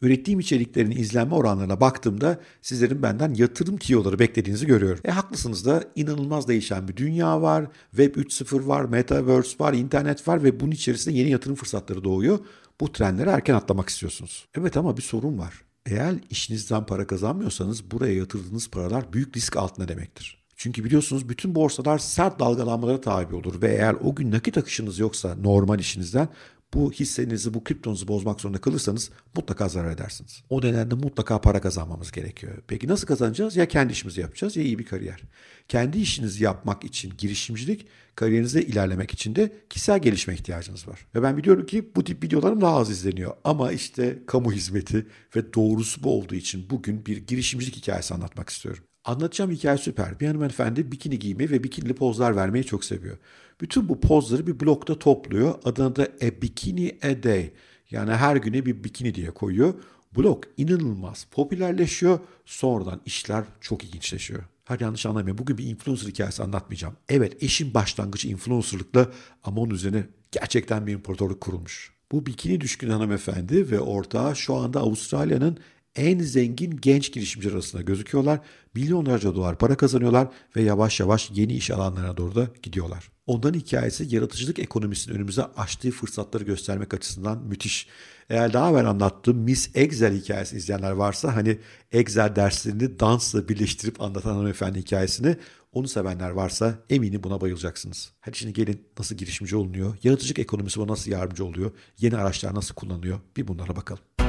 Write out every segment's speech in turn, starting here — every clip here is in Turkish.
Ürettiğim içeriklerin izlenme oranlarına baktığımda sizlerin benden yatırım tiyoları beklediğinizi görüyorum. E haklısınız da inanılmaz değişen bir dünya var. Web 3.0 var, Metaverse var, internet var ve bunun içerisinde yeni yatırım fırsatları doğuyor. Bu trendlere erken atlamak istiyorsunuz. Evet ama bir sorun var. Eğer işinizden para kazanmıyorsanız buraya yatırdığınız paralar büyük risk altında demektir. Çünkü biliyorsunuz bütün borsalar sert dalgalanmalara tabi olur ve eğer o gün nakit akışınız yoksa normal işinizden bu hissenizi, bu kriptonuzu bozmak zorunda kalırsanız mutlaka zarar edersiniz. O nedenle mutlaka para kazanmamız gerekiyor. Peki nasıl kazanacağız? Ya kendi işimizi yapacağız ya iyi bir kariyer. Kendi işinizi yapmak için girişimcilik, kariyerinizde ilerlemek için de kişisel gelişme ihtiyacınız var. Ve ben biliyorum ki bu tip videolarım daha az izleniyor. Ama işte kamu hizmeti ve doğrusu bu olduğu için bugün bir girişimcilik hikayesi anlatmak istiyorum. Anlatacağım hikaye süper. Bir hanımefendi bikini giymeyi ve bikinili pozlar vermeyi çok seviyor. Bütün bu pozları bir blokta topluyor. Adına da A Bikini A Day. Yani her güne bir bikini diye koyuyor. Blok inanılmaz popülerleşiyor. Sonradan işler çok ilginçleşiyor. Hadi yanlış anlamayın. Bugün bir influencer hikayesi anlatmayacağım. Evet eşin başlangıcı influencerlıkla ama onun üzerine gerçekten bir imparatorluk kurulmuş. Bu bikini düşkün hanımefendi ve ortağı şu anda Avustralya'nın en zengin genç girişimci arasında gözüküyorlar. Milyonlarca dolar para kazanıyorlar ve yavaş yavaş yeni iş alanlarına doğru da gidiyorlar. Onların hikayesi yaratıcılık ekonomisinin önümüze açtığı fırsatları göstermek açısından müthiş. Eğer daha evvel anlattığım Miss Excel hikayesi izleyenler varsa hani Excel derslerini dansla birleştirip anlatan hanımefendi hikayesini onu sevenler varsa eminim buna bayılacaksınız. Hadi şimdi gelin nasıl girişimci olunuyor, yaratıcılık ekonomisi buna nasıl yardımcı oluyor, yeni araçlar nasıl kullanılıyor bir bunlara bakalım.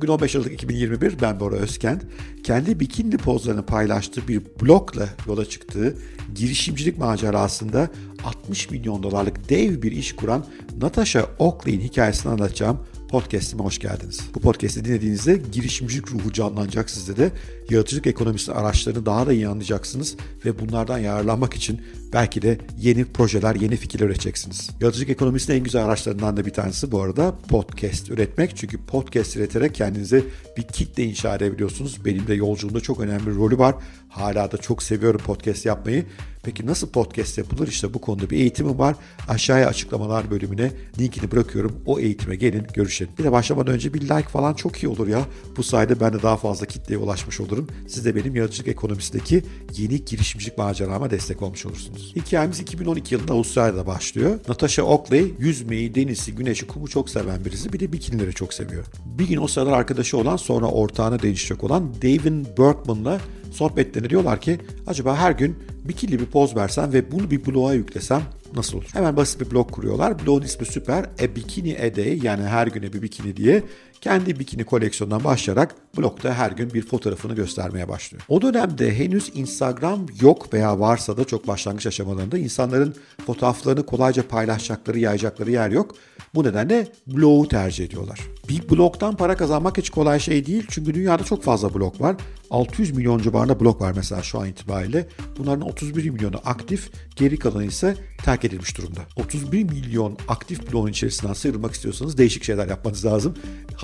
Bugün 15 Aralık 2021 ben Bora Özkent. Kendi bikini pozlarını paylaştığı bir blogla yola çıktığı girişimcilik macerasında 60 milyon dolarlık dev bir iş kuran Natasha Oakley'in hikayesini anlatacağım. Podcast'ime hoş geldiniz. Bu podcast'i dinlediğinizde girişimcilik ruhu canlanacak sizde de. Yaratıcılık ekonomisi araçlarını daha da iyi anlayacaksınız ve bunlardan yararlanmak için belki de yeni projeler, yeni fikirler üreteceksiniz. Yaratıcılık ekonomisinin en güzel araçlarından da bir tanesi bu arada podcast üretmek. Çünkü podcast üreterek kendinize bir kitle inşa edebiliyorsunuz. Benim de yolculuğumda çok önemli bir rolü var. Hala da çok seviyorum podcast yapmayı. Peki nasıl podcast yapılır? İşte bu konuda bir eğitimim var. Aşağıya açıklamalar bölümüne linkini bırakıyorum. O eğitime gelin görüşelim. Bir de başlamadan önce bir like falan çok iyi olur ya. Bu sayede ben de daha fazla kitleye ulaşmış olurum. Siz de benim yaratıcılık ekonomisindeki yeni girişimcilik macerama destek olmuş olursunuz. Hikayemiz 2012 yılında Avustralya'da başlıyor. Natasha Oakley yüzmeyi, denizi, güneşi, kumu çok seven birisi. Bir de bikinileri çok seviyor. Bir gün o sıralar arkadaşı olan sonra ortağına değişecek olan David Berkman'la sohbetlerinde diyorlar ki acaba her gün bikini bir poz versem ve bunu bir bloğa yüklesem nasıl olur? Hemen basit bir blog kuruyorlar. Blogun ismi süper. A Bikini A Day yani her güne bir bikini diye kendi bikini koleksiyonundan başlayarak blogda her gün bir fotoğrafını göstermeye başlıyor. O dönemde henüz Instagram yok veya varsa da çok başlangıç aşamalarında insanların fotoğraflarını kolayca paylaşacakları, yayacakları yer yok. Bu nedenle blogu tercih ediyorlar. Bir blogdan para kazanmak hiç kolay şey değil çünkü dünyada çok fazla blog var. 600 milyon civarında blog var mesela şu an itibariyle. Bunların 31 milyonu aktif, geri kalanı ise terk edilmiş durumda. 31 milyon aktif blogun içerisinden sıyrılmak istiyorsanız değişik şeyler yapmanız lazım.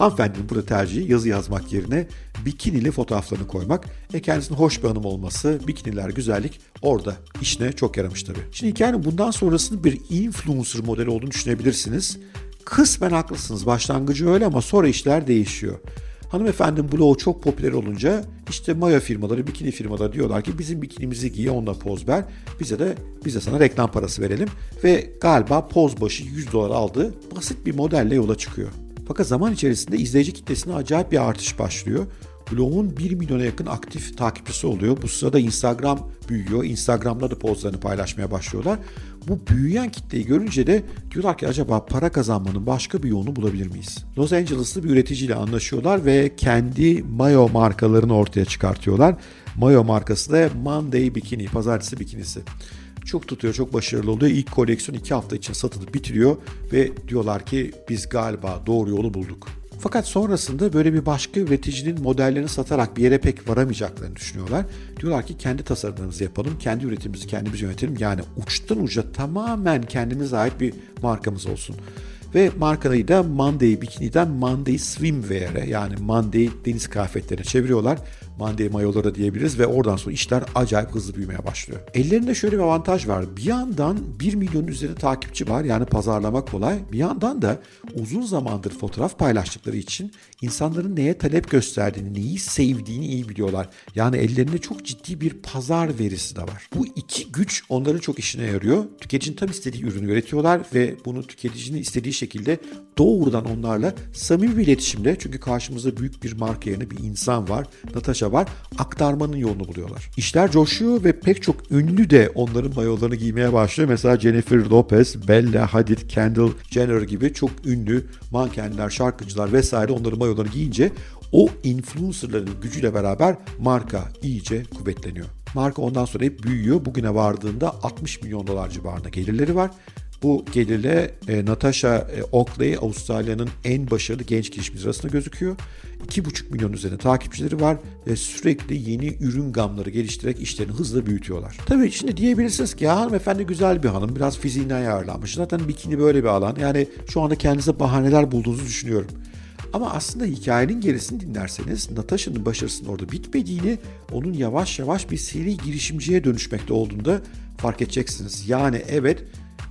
Hanımefendinin burada tercihi yazı yazmak yerine bikinili fotoğraflarını koymak. E kendisinin hoş bir hanım olması, bikiniler, güzellik orada işine çok yaramış tabii. Şimdi hikayenin bundan sonrasını bir influencer modeli olduğunu düşünebilirsiniz. Kısmen haklısınız. Başlangıcı öyle ama sonra işler değişiyor. Hanımefendinin bloğu çok popüler olunca işte maya firmaları, bikini firmaları diyorlar ki bizim bikinimizi giy onunla poz ver. Bize de bize sana reklam parası verelim. Ve galiba poz başı 100 dolar aldığı basit bir modelle yola çıkıyor. Fakat zaman içerisinde izleyici kitlesine acayip bir artış başlıyor. Blog'un 1 milyona yakın aktif takipçisi oluyor. Bu sırada Instagram büyüyor. Instagram'da da pozlarını paylaşmaya başlıyorlar. Bu büyüyen kitleyi görünce de diyorlar ki acaba para kazanmanın başka bir yolunu bulabilir miyiz? Los Angeles'lı bir üreticiyle anlaşıyorlar ve kendi mayo markalarını ortaya çıkartıyorlar. Mayo markası da Monday Bikini, pazartesi bikinisi çok tutuyor, çok başarılı oluyor. İlk koleksiyon iki hafta için satılıp bitiriyor ve diyorlar ki biz galiba doğru yolu bulduk. Fakat sonrasında böyle bir başka üreticinin modellerini satarak bir yere pek varamayacaklarını düşünüyorlar. Diyorlar ki kendi tasarımlarımızı yapalım, kendi üretimimizi kendimiz yönetelim. Yani uçtan uca tamamen kendimize ait bir markamız olsun. Ve markayı da Monday Bikini'den Monday Swimwear'e yani Monday deniz kıyafetlerine çeviriyorlar. Monday mayoları diyebiliriz ve oradan sonra işler acayip hızlı büyümeye başlıyor. Ellerinde şöyle bir avantaj var. Bir yandan 1 milyon üzerinde takipçi var yani pazarlama kolay. Bir yandan da uzun zamandır fotoğraf paylaştıkları için insanların neye talep gösterdiğini, neyi sevdiğini iyi biliyorlar. Yani ellerinde çok ciddi bir pazar verisi de var. Bu iki güç onların çok işine yarıyor. Tüketicinin tam istediği ürünü üretiyorlar ve bunu tüketicinin istediği şekilde doğrudan onlarla samimi bir iletişimde çünkü karşımızda büyük bir marka yerine bir insan var. Natasha var. Aktarmanın yolunu buluyorlar. İşler coşuyor ve pek çok ünlü de onların mayolarını giymeye başlıyor. Mesela Jennifer Lopez, Bella Hadid, Kendall Jenner gibi çok ünlü mankenler, şarkıcılar vesaire onların mayolarını giyince o influencerların gücüyle beraber marka iyice kuvvetleniyor. Marka ondan sonra hep büyüyor. Bugüne vardığında 60 milyon dolar civarında gelirleri var. Bu gelirle e, Natasha e, Oakley Avustralya'nın en başarılı genç girişimci arasında gözüküyor. 2,5 milyon üzerinde takipçileri var ve sürekli yeni ürün gamları geliştirerek işlerini hızla büyütüyorlar. Tabii şimdi diyebilirsiniz ki ya hanımefendi güzel bir hanım, biraz fiziğine ayarlanmış. Zaten bikini böyle bir alan. Yani şu anda kendinize bahaneler bulduğunuzu düşünüyorum. Ama aslında hikayenin gerisini dinlerseniz Natasha'nın başarısının orada bitmediğini, onun yavaş yavaş bir seri girişimciye dönüşmekte olduğunda fark edeceksiniz. Yani evet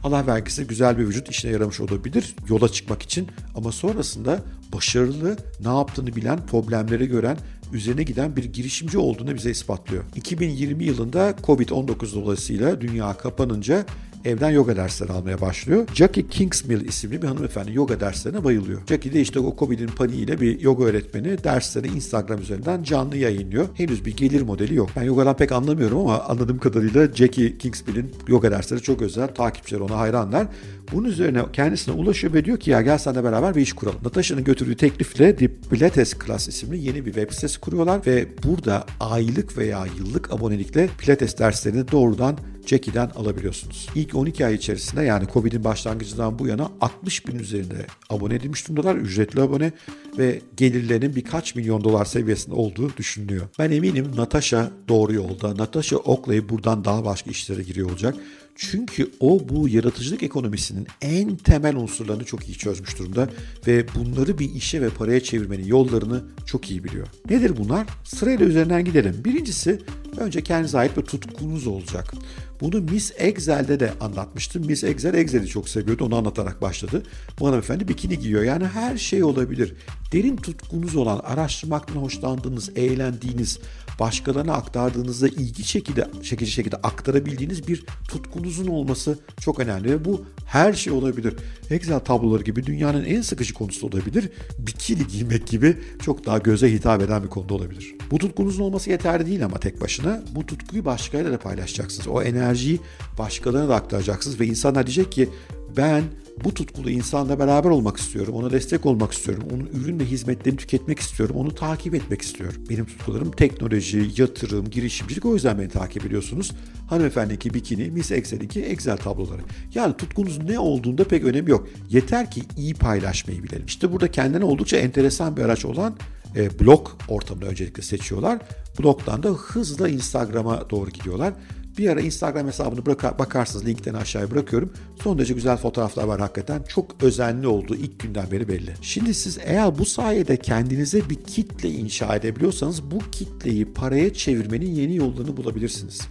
Allah vergisi güzel bir vücut işine yaramış olabilir yola çıkmak için ama sonrasında başarılı, ne yaptığını bilen, problemleri gören, üzerine giden bir girişimci olduğunu bize ispatlıyor. 2020 yılında Covid-19 dolayısıyla dünya kapanınca evden yoga dersleri almaya başlıyor. Jackie Kingsmill isimli bir hanımefendi yoga derslerine bayılıyor. Jackie de işte o Covid'in paniğiyle bir yoga öğretmeni dersleri Instagram üzerinden canlı yayınlıyor. Henüz bir gelir modeli yok. Ben yogadan pek anlamıyorum ama anladığım kadarıyla Jackie Kingsmill'in yoga dersleri çok özel. Takipçiler ona hayranlar. Bunun üzerine kendisine ulaşıyor ve diyor ki ya gel seninle beraber bir iş kuralım. Natasha'nın götürdüğü teklifle The Pilates Class isimli yeni bir web sitesi kuruyorlar ve burada aylık veya yıllık abonelikle Pilates derslerini doğrudan Jackie'den alabiliyorsunuz. İlk 12 ay içerisinde yani Covid'in başlangıcından bu yana 60 bin üzerinde abone edilmiş durumdalar. Ücretli abone ve gelirlerinin birkaç milyon dolar seviyesinde olduğu düşünülüyor. Ben eminim Natasha doğru yolda. Natasha Oakley buradan daha başka işlere giriyor olacak. Çünkü o bu yaratıcılık ekonomisinin en temel unsurlarını çok iyi çözmüş durumda ve bunları bir işe ve paraya çevirmenin yollarını çok iyi biliyor. Nedir bunlar? Sırayla üzerinden gidelim. Birincisi önce kendinize ait bir tutkunuz olacak. Bunu Miss Excel'de de anlatmıştım. Miss Excel Excel'i çok seviyordu. Onu anlatarak başladı. Bu hanımefendi bikini giyiyor. Yani her şey olabilir. Derin tutkunuz olan, araştırmaktan hoşlandığınız, eğlendiğiniz, başkalarına aktardığınızda ilgi şekilde, çekici şekilde aktarabildiğiniz bir tutkunuzun olması çok önemli. Ve bu her şey olabilir. Excel tabloları gibi dünyanın en sıkıcı konusu olabilir. Bikini giymek gibi çok daha göze hitap eden bir konuda olabilir. Bu tutkunuzun olması yeterli değil ama tek başına. Bu tutkuyu başkalarıyla da paylaşacaksınız. O enerjiyi başkalarına da aktaracaksınız ve insanlar diyecek ki ben bu tutkulu insanla beraber olmak istiyorum. Ona destek olmak istiyorum. Onun ürün ve hizmetlerini tüketmek istiyorum. Onu takip etmek istiyorum. Benim tutkularım teknoloji, yatırım, girişimcilik. O yüzden beni takip ediyorsunuz. Hanımefendiki bikini, Miss Excel'inki Excel tabloları. Yani tutkunuz ne olduğunda pek önemi yok. Yeter ki iyi paylaşmayı bilelim. İşte burada kendine oldukça enteresan bir araç olan e, blog ortamını öncelikle seçiyorlar. Blogdan da hızla Instagram'a doğru gidiyorlar. Bir ara Instagram hesabını bakarsınız linkten aşağıya bırakıyorum. Son derece güzel fotoğraflar var hakikaten. Çok özenli olduğu ilk günden beri belli. Şimdi siz eğer bu sayede kendinize bir kitle inşa edebiliyorsanız bu kitleyi paraya çevirmenin yeni yollarını bulabilirsiniz.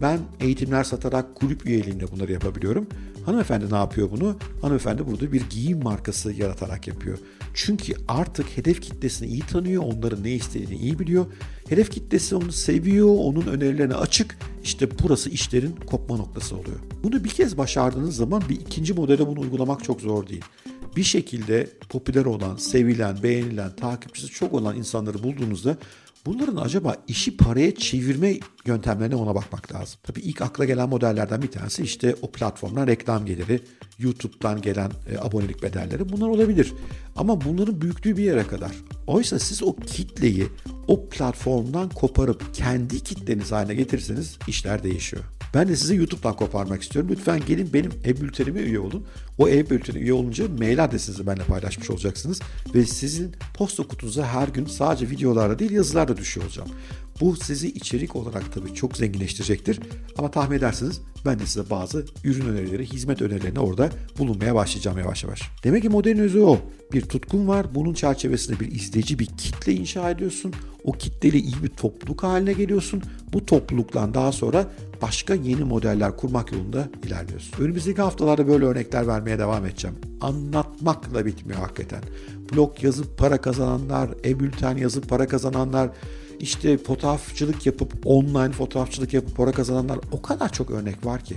Ben eğitimler satarak kulüp üyeliğinde bunları yapabiliyorum. Hanımefendi ne yapıyor bunu? Hanımefendi burada bir giyim markası yaratarak yapıyor. Çünkü artık hedef kitlesini iyi tanıyor, onların ne istediğini iyi biliyor. Hedef kitlesi onu seviyor, onun önerilerine açık. İşte burası işlerin kopma noktası oluyor. Bunu bir kez başardığınız zaman bir ikinci modele bunu uygulamak çok zor değil. Bir şekilde popüler olan, sevilen, beğenilen, takipçisi çok olan insanları bulduğunuzda Bunların acaba işi paraya çevirme yöntemlerine ona bakmak lazım. Tabii ilk akla gelen modellerden bir tanesi işte o platformdan reklam geliri, YouTube'dan gelen e, abonelik bedelleri bunlar olabilir. Ama bunların büyüklüğü bir yere kadar. Oysa siz o kitleyi o platformdan koparıp kendi kitleniz haline getirirseniz işler değişiyor. Ben de sizi YouTube'dan koparmak istiyorum. Lütfen gelin benim e-bültenime üye olun. O e-bültene üye olunca mail adresinizi benimle paylaşmış olacaksınız. Ve sizin posta kutunuza her gün sadece videolarla değil yazılarla düşüyor olacağım. Bu sizi içerik olarak tabii çok zenginleştirecektir. Ama tahmin edersiniz ben de size bazı ürün önerileri, hizmet önerilerini orada bulunmaya başlayacağım yavaş yavaş. Demek ki modern özü o. Bir tutkun var. Bunun çerçevesinde bir izleyici, bir kitle inşa ediyorsun. O kitleyle iyi bir topluluk haline geliyorsun. Bu topluluktan daha sonra başka yeni modeller kurmak yolunda ilerliyorsun. Önümüzdeki haftalarda böyle örnekler vermeye devam edeceğim. Anlatmakla bitmiyor hakikaten. Blog yazıp para kazananlar, e-bülten yazıp para kazananlar, işte fotoğrafçılık yapıp online fotoğrafçılık yapıp para kazananlar o kadar çok örnek var ki.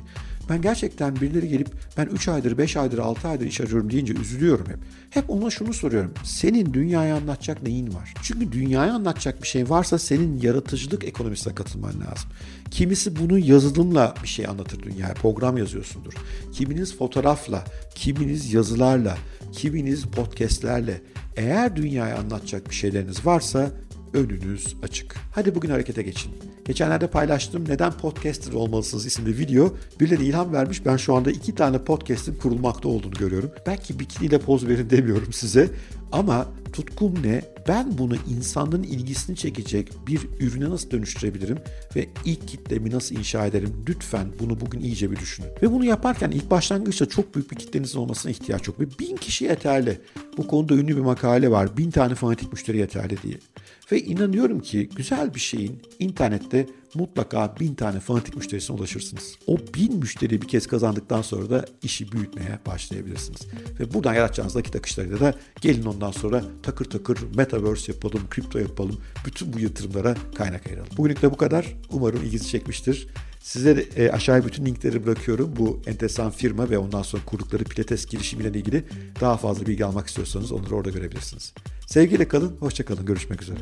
Ben gerçekten birileri gelip ben 3 aydır, 5 aydır, 6 aydır iş arıyorum deyince üzülüyorum hep. Hep ona şunu soruyorum. Senin dünyaya anlatacak neyin var? Çünkü dünyaya anlatacak bir şey varsa senin yaratıcılık ekonomisine katılman lazım. Kimisi bunu yazılımla bir şey anlatır dünyaya. Program yazıyorsundur. Kiminiz fotoğrafla, kiminiz yazılarla, kiminiz podcastlerle. Eğer dünyaya anlatacak bir şeyleriniz varsa önünüz açık. Hadi bugün harekete geçin. Geçenlerde paylaştım neden podcaster olmalısınız isimli video. Birileri ilham vermiş. Ben şu anda iki tane podcast'in kurulmakta olduğunu görüyorum. Belki bikiniyle poz verin demiyorum size. Ama tutkum ne? Ben bunu insanların ilgisini çekecek bir ürüne nasıl dönüştürebilirim ve ilk kitlemi nasıl inşa ederim? Lütfen bunu bugün iyice bir düşünün. Ve bunu yaparken ilk başlangıçta çok büyük bir kitlenizin olmasına ihtiyaç yok. Ve bin kişi yeterli. Bu konuda ünlü bir makale var. Bin tane fanatik müşteri yeterli diye. Ve inanıyorum ki güzel bir şeyin internette mutlaka bin tane fanatik müşterisine ulaşırsınız. O bin müşteriyi bir kez kazandıktan sonra da işi büyütmeye başlayabilirsiniz. Ve buradan yaratacağınız nakit akışlarıyla da gelin ondan sonra takır takır metaverse yapalım, kripto yapalım. Bütün bu yatırımlara kaynak ayıralım. Bugünlük de bu kadar. Umarım ilginizi çekmiştir. Size de e, aşağıya bütün linkleri bırakıyorum. Bu enteresan firma ve ondan sonra kurdukları Pilates girişimiyle ilgili daha fazla bilgi almak istiyorsanız onları orada görebilirsiniz. Sevgiyle kalın, hoşça kalın. Görüşmek üzere.